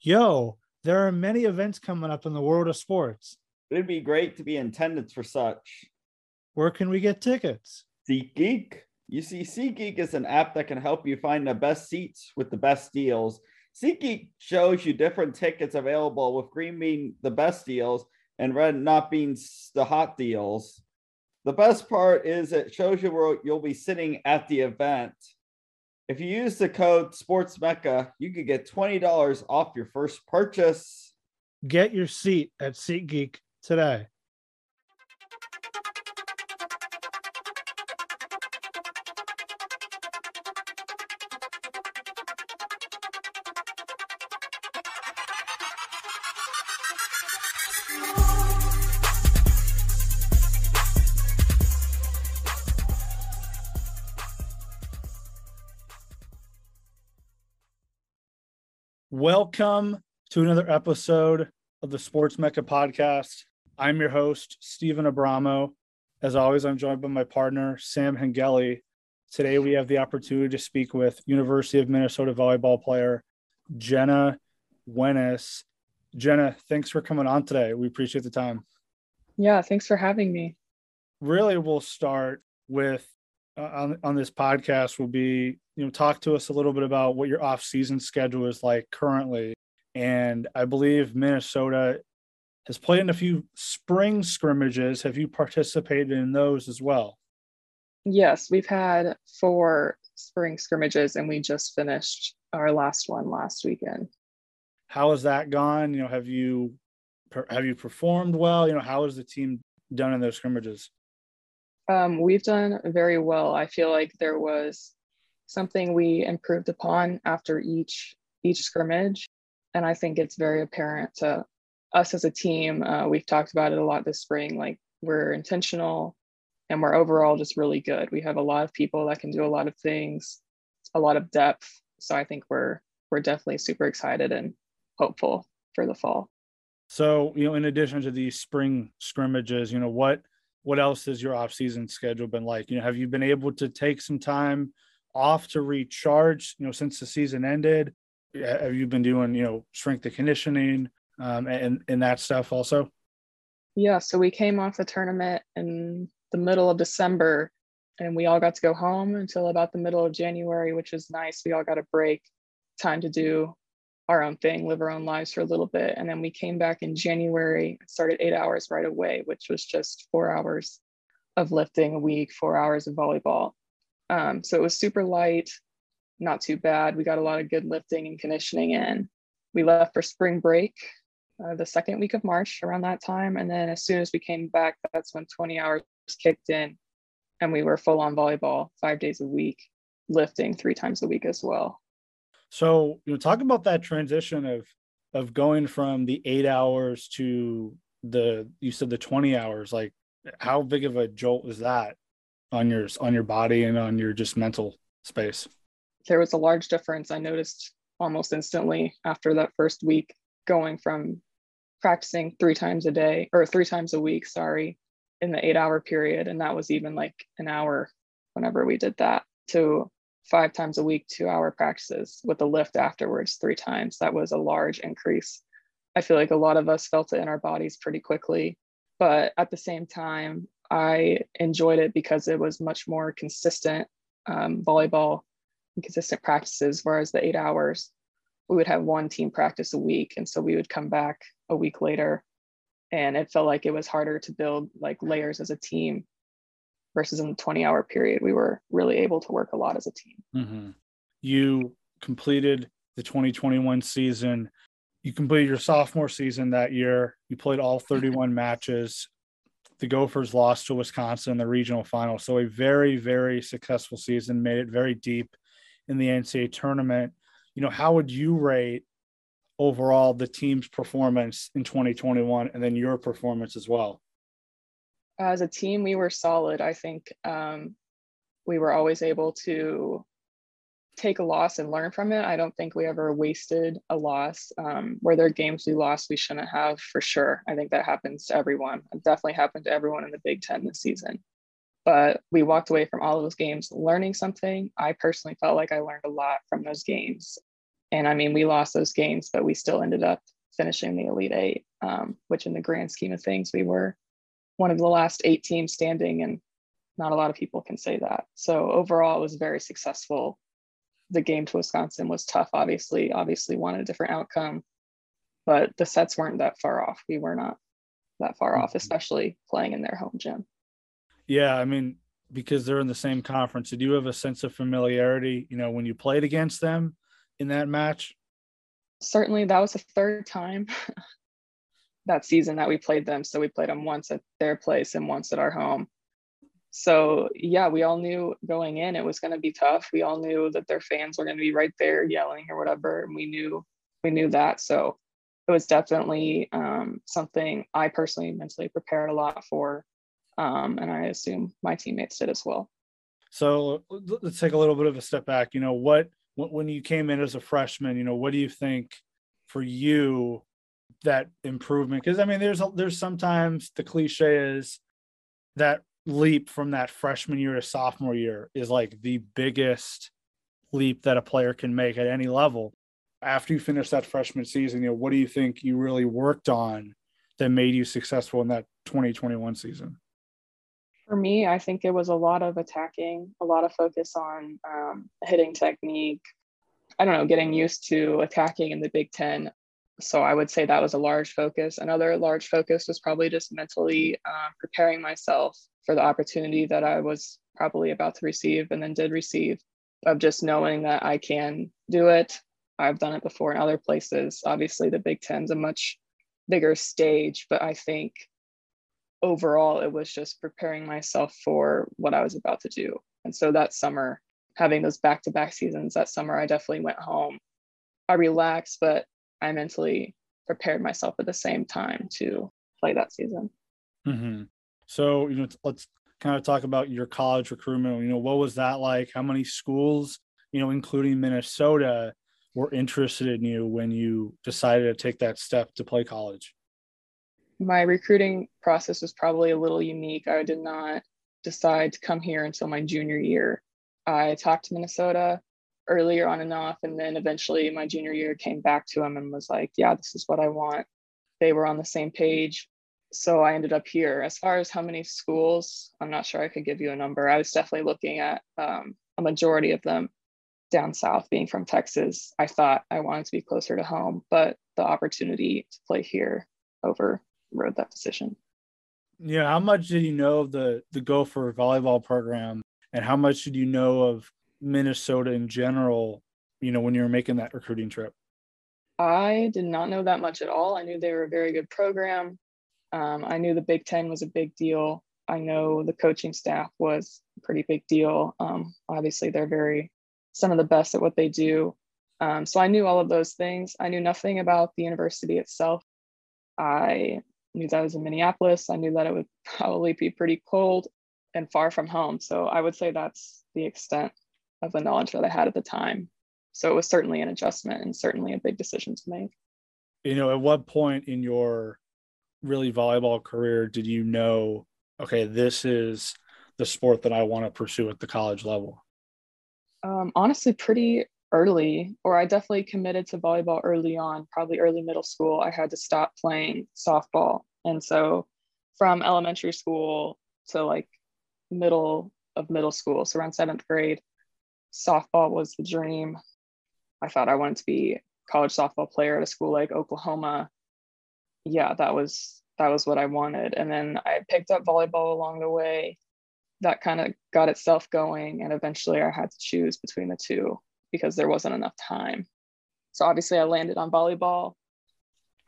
Yo, there are many events coming up in the world of sports. It'd be great to be in attendance for such. Where can we get tickets? SeatGeek. You see, SeatGeek is an app that can help you find the best seats with the best deals. SeatGeek shows you different tickets available, with green being the best deals and red not being the hot deals. The best part is it shows you where you'll be sitting at the event. If you use the code SportsMecca, you could get $20 off your first purchase. Get your seat at SeatGeek today. Welcome to another episode of the Sports Mecca podcast. I'm your host, Steven Abramo. As always, I'm joined by my partner, Sam Hengeli. Today, we have the opportunity to speak with University of Minnesota volleyball player Jenna Wenaas. Jenna, thanks for coming on today. We appreciate the time. Yeah, thanks for having me. Really, we'll start with on, on this podcast will be you know talk to us a little bit about what your off season schedule is like currently. And i believe minnesota has played in a few spring scrimmages. Have you participated in those as well? Yes we've had four spring scrimmages and we just finished our last one last weekend. How has that gone? You know have you have you performed well? You know how has the team done in those scrimmages um, we've done very well. I feel like there was something we improved upon after each each scrimmage, and I think it's very apparent to us as a team. Uh, we've talked about it a lot this spring. Like we're intentional, and we're overall just really good. We have a lot of people that can do a lot of things, a lot of depth. So I think we're we're definitely super excited and hopeful for the fall. So you know, in addition to these spring scrimmages, you know what what else has your off season schedule been like? You know, have you been able to take some time off to recharge? You know, since the season ended, have you been doing you know strength and conditioning um, and and that stuff also? Yeah, so we came off the tournament in the middle of December, and we all got to go home until about the middle of January, which is nice. We all got a break, time to do our own thing, live our own lives for a little bit. And then we came back in January, started eight hours right away, which was just four hours of lifting a week, four hours of volleyball. Um, so it was super light, not too bad. We got a lot of good lifting and conditioning in. We left for spring break uh, the second week of March around that time. And then as soon as we came back, that's when 20 hours kicked in and we were full on volleyball five days a week, lifting three times a week as well. So, you know, talk about that transition of of going from the eight hours to the you said the 20 hours. Like, how big of a jolt was that on your on your body and on your just mental space? There was a large difference. I noticed almost instantly after that first week, going from practicing three times a day or three times a week, sorry, in the eight hour period. And that was even like an hour whenever we did that to five times a week, two hour practices with a lift afterwards, three times. That was a large increase. I feel like a lot of us felt it in our bodies pretty quickly. But at the same time, I enjoyed it because it was much more consistent um, volleyball and consistent practices. Whereas the eight hours, we would have one team practice a week. And so we would come back a week later and it felt like it was harder to build like layers as a team versus in the 20 hour period, we were really able to work a lot as a team. Mm-hmm. You completed the 2021 season. You completed your sophomore season that year. You played all 31 matches. The Gophers lost to Wisconsin in the regional final. So, a very, very successful season, made it very deep in the NCAA tournament. You know, how would you rate overall the team's performance in 2021 and then your performance as well? As a team, we were solid. I think um, we were always able to take a loss and learn from it. I don't think we ever wasted a loss. Um, were there games we lost we shouldn't have for sure? I think that happens to everyone. It definitely happened to everyone in the Big Ten this season. But we walked away from all of those games learning something. I personally felt like I learned a lot from those games. And I mean, we lost those games, but we still ended up finishing the Elite Eight, um, which in the grand scheme of things, we were one of the last eight teams standing, and not a lot of people can say that. So overall, it was very successful. The game to Wisconsin was tough, obviously, obviously wanted a different outcome, but the sets weren't that far off. We were not that far off, mm-hmm. especially playing in their home gym. Yeah, I mean, because they're in the same conference, did you have a sense of familiarity, you know, when you played against them in that match? Certainly, that was the third time that season that we played them. So we played them once at their place and once at our home. So yeah, we all knew going in it was going to be tough. We all knew that their fans were going to be right there yelling or whatever, and we knew we knew that. So it was definitely um, something I personally mentally prepared a lot for um, and I assume my teammates did as well. So let's take a little bit of a step back. You know, what when you came in as a freshman, you know, what do you think for you that improvement? Because I mean, there's there's sometimes the cliche is that leap from that freshman year to sophomore year is like the biggest leap that a player can make at any level. After you finish that freshman season, you know, what do you think you really worked on that made you successful in that 2021 season? For me, I think it was a lot of attacking, a lot of focus on um, hitting technique. I don't know, getting used to attacking in the Big Ten. So I would say that was a large focus. Another large focus was probably just mentally uh, preparing myself for the opportunity that I was probably about to receive and then did receive, of just knowing that I can do it. I've done it before in other places. Obviously, the Big Ten's a much bigger stage, but I think overall, it was just preparing myself for what I was about to do. And so that summer, having those back to back seasons, that summer, I definitely went home. I relaxed, but I mentally prepared myself at the same time to play that season. Mm-hmm. So, you know, let's kind of talk about your college recruitment. You know, what was that like? How many schools, you know, including Minnesota, were interested in you when you decided to take that step to play college? my recruiting process was probably a little unique. I did not decide to come here until my junior year. I talked to Minnesota earlier on and off, and then eventually my junior year came back to them and was like, yeah, this is what I want. They were on the same page. So I ended up here. As far as how many schools, I'm not sure I could give you a number. I was definitely looking at um, a majority of them down south, being from Texas. I thought I wanted to be closer to home, but the opportunity to play here overrode that decision. Yeah, how much did you know of the the Gopher volleyball program, and how much did you know of Minnesota in general? You know, when you were making that recruiting trip. I did not know that much at all. I knew they were a very good program. Um, I knew the Big Ten was a big deal. I know the coaching staff was a pretty big deal. Um, obviously, they're very some of the best at what they do. Um, so I knew all of those things. I knew nothing about the university itself. I knew that I was in Minneapolis. I knew that it would probably be pretty cold and far from home. So I would say that's the extent of the knowledge that I had at the time. So it was certainly an adjustment and certainly a big decision to make. You know, at what point in your really volleyball career did you know, okay, this is the sport that I want to pursue at the college level? Um, honestly, pretty early, or I definitely committed to volleyball early on, probably early middle school. I had to stop playing softball. And so from elementary school to like middle of middle school, so around seventh grade, softball was the dream. I thought I wanted to be a college softball player at a school like Oklahoma. Yeah, that was that was what I wanted. And then I picked up volleyball along the way. That kind of got itself going. And eventually I had to choose between the two because there wasn't enough time. So obviously I landed on volleyball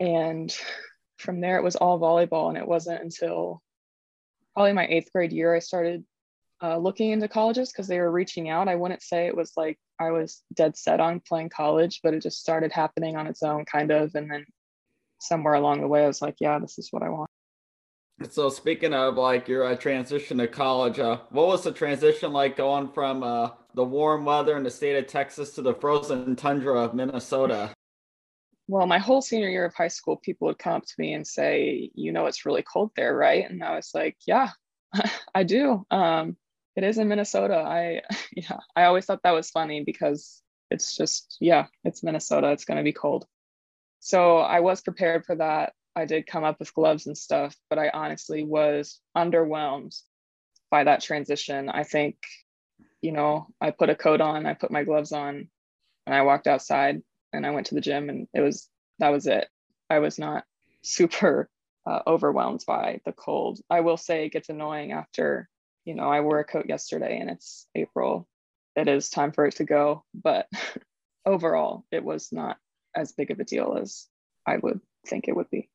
and from there it was all volleyball and it wasn't until probably my eighth grade year I started uh, looking into colleges because they were reaching out. I wouldn't say it was like I was dead set on playing college, but it just started happening on its own kind of. And then somewhere along the way, I was like, yeah, this is what I want. So speaking of like your uh, transition to college, uh, what was the transition like going from uh, the warm weather in the state of Texas to the frozen tundra of Minnesota? Well, my whole senior year of high school, people would come up to me and say, "You know, it's really cold there, right?" And I was like, "Yeah, I do. Um, it is in Minnesota." I yeah, I always thought that was funny because it's just, yeah, it's Minnesota. It's going to be cold. So I was prepared for that. I did come up with gloves and stuff, but I honestly was underwhelmed by that transition. I think, you know, I put a coat on, I put my gloves on, and I walked outside and I went to the gym, and it was that was it. I was not super uh, overwhelmed by the cold. I will say it gets annoying after, you know, I wore a coat yesterday and it's April. It is time for it to go. But overall, it was not as big of a deal as I would think it would be.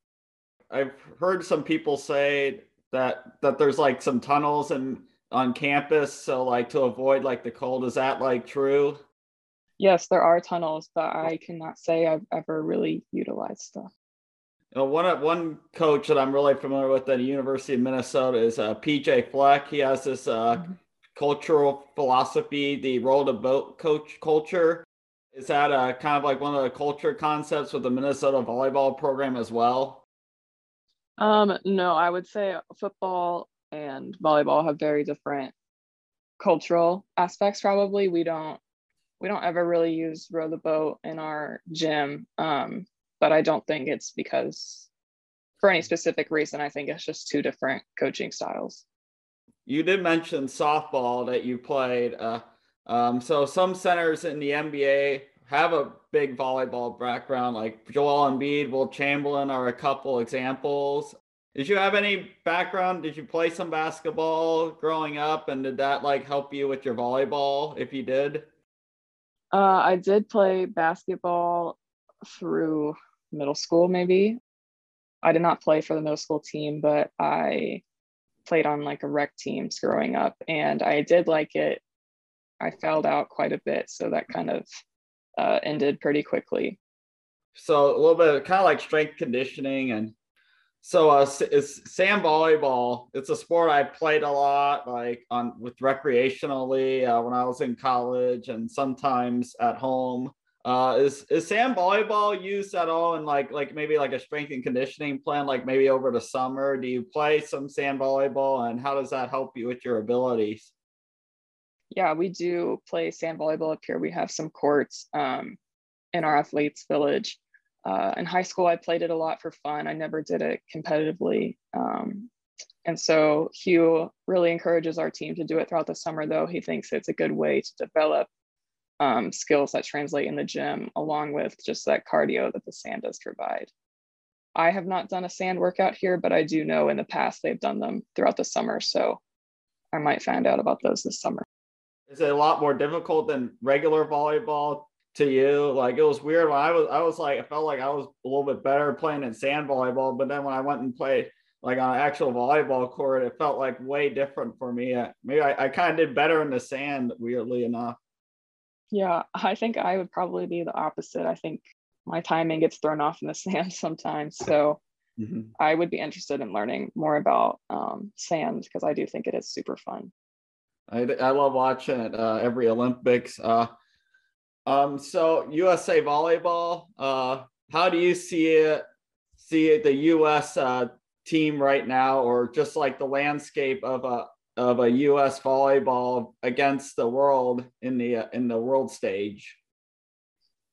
I've heard some people say that that there's like some tunnels and on campus, so like to avoid like the cold. Is that like true? Yes, there are tunnels, but I cannot say I've ever really utilized them. You know, one one coach that I'm really familiar with at the University of Minnesota is uh, PJ Fleck. He has this uh, mm-hmm. cultural philosophy, the row the boat coach culture. Is that uh, kind of like one of the culture concepts with the Minnesota volleyball program as well? Um, no, I would say football and volleyball have very different cultural aspects. Probably we don't we don't ever really use row the boat in our gym. Um, but I don't think it's because for any specific reason. I think it's just two different coaching styles. You did mention softball that you played. Uh, um, so some centers in the NBA have a big volleyball background, like Joel Embiid, Wilt Chamberlain are a couple examples. Did you have any background? Did you play some basketball growing up, and did that like help you with your volleyball? If you did, uh, I did play basketball through middle school, maybe. I did not play for the middle school team, but I played on like a rec teams growing up and I did like it. I failed out quite a bit. So that kind of uh, ended pretty quickly. So a little bit kind of like strength conditioning and so uh, it's sand volleyball. It's a sport I played a lot, like on with recreationally uh, when I was in college and sometimes at home. Uh, is is sand volleyball used at all in like like maybe like a strength and conditioning plan, like maybe over the summer? Do you play some sand volleyball, and how does that help you with your abilities? Yeah, we do play sand volleyball up here. We have some courts um, in our athletes village. Uh, in high school, I played it a lot for fun. I never did it competitively. Um, and so Hugh really encourages our team to do it throughout the summer, though. He thinks it's a good way to develop um, skills that translate in the gym, along with just that cardio that the sand does provide. I have not done a sand workout here, but I do know in the past they've done them throughout the summer. So I might find out about those this summer. Is it a lot more difficult than regular volleyball to you? Like it was weird when I was, I was like, I felt like I was a little bit better playing in sand volleyball, but then when I went and played like on an actual volleyball court, it felt like way different for me. Maybe I, I kind of did better in the sand, weirdly enough. Yeah, I think I would probably be the opposite. I think my timing gets thrown off in the sand sometimes. So mm-hmm. I would be interested in learning more about um, sand because I do think it is super fun. I, I love watching it uh, every Olympics. Uh, um, so USA volleyball, uh, how do you see it? See the U.S. Uh, team right now, or just like the landscape of a of a U.S. volleyball against the world in the uh, in the world stage?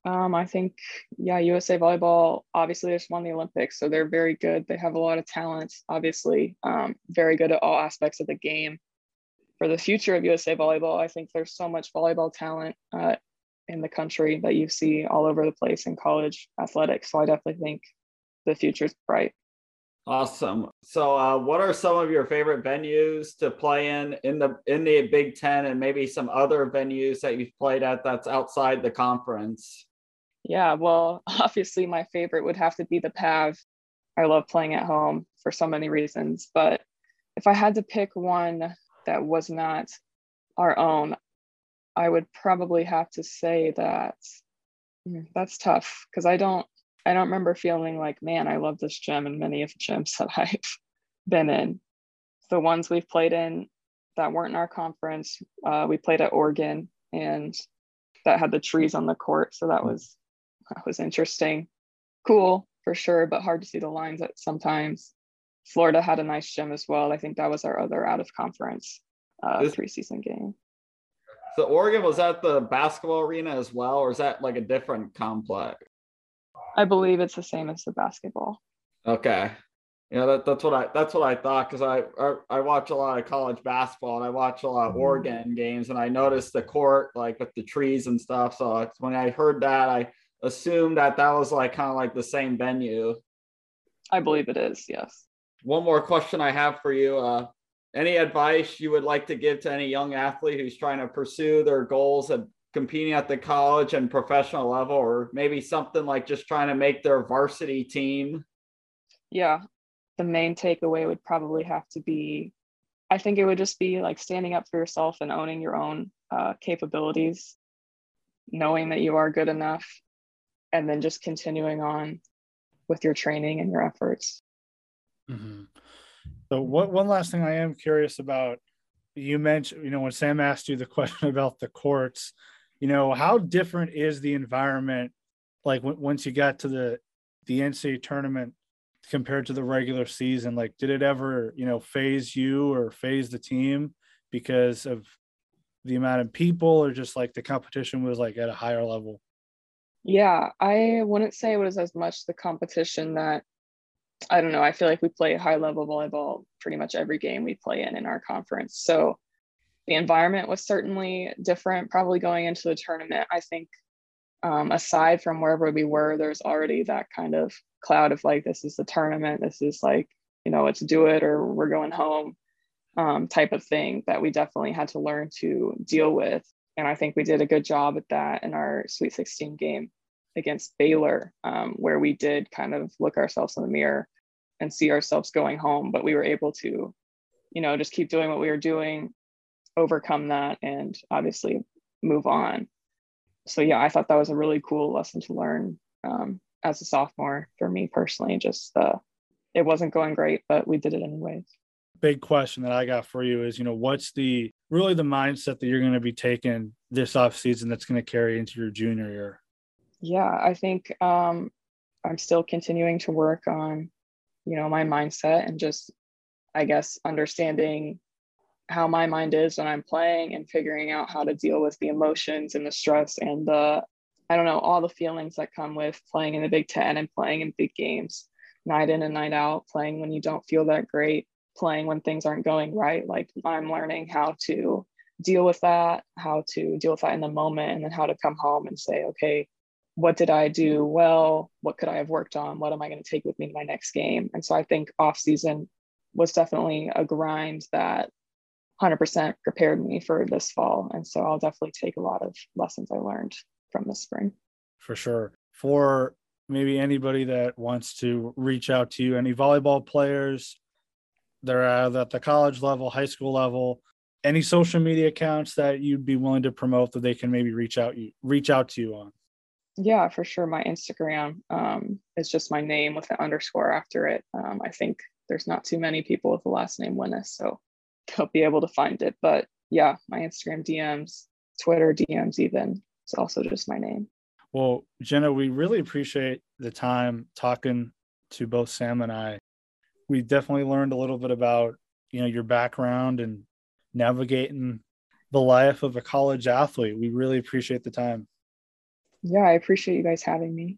Um, I think yeah, USA volleyball obviously just won the Olympics, so they're very good. They have a lot of talent, obviously, um, very good at all aspects of the game. For the future of USA volleyball, I think there's so much volleyball talent uh, in the country that you see all over the place in college athletics. So I definitely think the future is bright. Awesome. So, uh, what are some of your favorite venues to play in in the in the Big Ten, and maybe some other venues that you've played at that's outside the conference? Yeah, well, obviously, my favorite would have to be the Pav. I love playing at home for so many reasons, but if I had to pick one that was not our own, I would probably have to say that hmm, that's tough because I don't I don't remember feeling like, man, I love this gym and many of the gyms that I've been in. The ones we've played in that weren't in our conference, uh, we played at Oregon and that had the trees on the court. So that was that was interesting. Cool for sure, but hard to see the lines at sometimes. Florida had a nice gym as well. I think that was our other out of conference uh, this, preseason game. So Oregon was at the basketball arena as well, or is that like a different complex? I believe it's the same as the basketball. Okay. Yeah, that, that's what I that's what I thought because I, I, I watch a lot of college basketball and I watch a lot of Oregon games and I noticed the court like with the trees and stuff. So when I heard that, I assumed that that was like kind of like the same venue. I believe it is. Yes. One more question I have for you. Uh, any advice you would like to give to any young athlete who's trying to pursue their goals of competing at the college and professional level, or maybe something like just trying to make their varsity team? Yeah, the main takeaway would probably have to be I think it would just be like standing up for yourself and owning your own uh, capabilities, knowing that you are good enough, and then just continuing on with your training and your efforts. Mm-hmm. So, what one last thing I am curious about? You mentioned, you know, when Sam asked you the question about the courts, you know, how different is the environment like w- once you got to the the NCAA tournament compared to the regular season? Like, did it ever, you know, phase you or phase the team because of the amount of people, or just like the competition was like at a higher level? Yeah, I wouldn't say it was as much the competition that I don't know. I feel like we play high level volleyball pretty much every game we play in in our conference. So the environment was certainly different, probably going into the tournament. I think um, aside from wherever we were, there's already that kind of cloud of like, this is the tournament. This is like, you know, let's do it or we're going home um, type of thing that we definitely had to learn to deal with. And I think we did a good job at that in our Sweet 16 game against Baylor, um, where we did kind of look ourselves in the mirror and see ourselves going home. But we were able to, you know, just keep doing what we were doing, overcome that, and obviously move on. So, yeah, I thought that was a really cool lesson to learn um, as a sophomore for me personally. Just uh, it wasn't going great, but we did it anyways. Big question that I got for you is, you know, what's the really the mindset that you're going to be taking this off season that's going to carry into your junior year? yeah, I think um, I'm still continuing to work on, you know, my mindset and just, I guess, understanding how my mind is when I'm playing and figuring out how to deal with the emotions and the stress and the, I don't know, all the feelings that come with playing in the Big Ten and playing in big games, night in and night out, playing when you don't feel that great, playing when things aren't going right. Like I'm learning how to deal with that, how to deal with that in the moment, and then how to come home and say, okay, what did I do well? What could I have worked on? What am I going to take with me to my next game? And so I think off season was definitely a grind that 100% prepared me for this fall. And so I'll definitely take a lot of lessons I learned from this spring. For sure. For maybe anybody that wants to reach out to you, any volleyball players, they're at the college level, high school level, any social media accounts that you'd be willing to promote that they can maybe reach out you reach out to you on yeah, for sure. My Instagram um, is just my name with an underscore after it. Um, I think there's not too many people with the last name Wenaas, so they'll be able to find it. But yeah, my Instagram DMs, Twitter DMs, even it's also just my name. Well, Jenna, we really appreciate the time talking to both Sam and I. We definitely learned a little bit about you know your background and navigating the life of a college athlete. We really appreciate the time yeah, I appreciate you guys having me.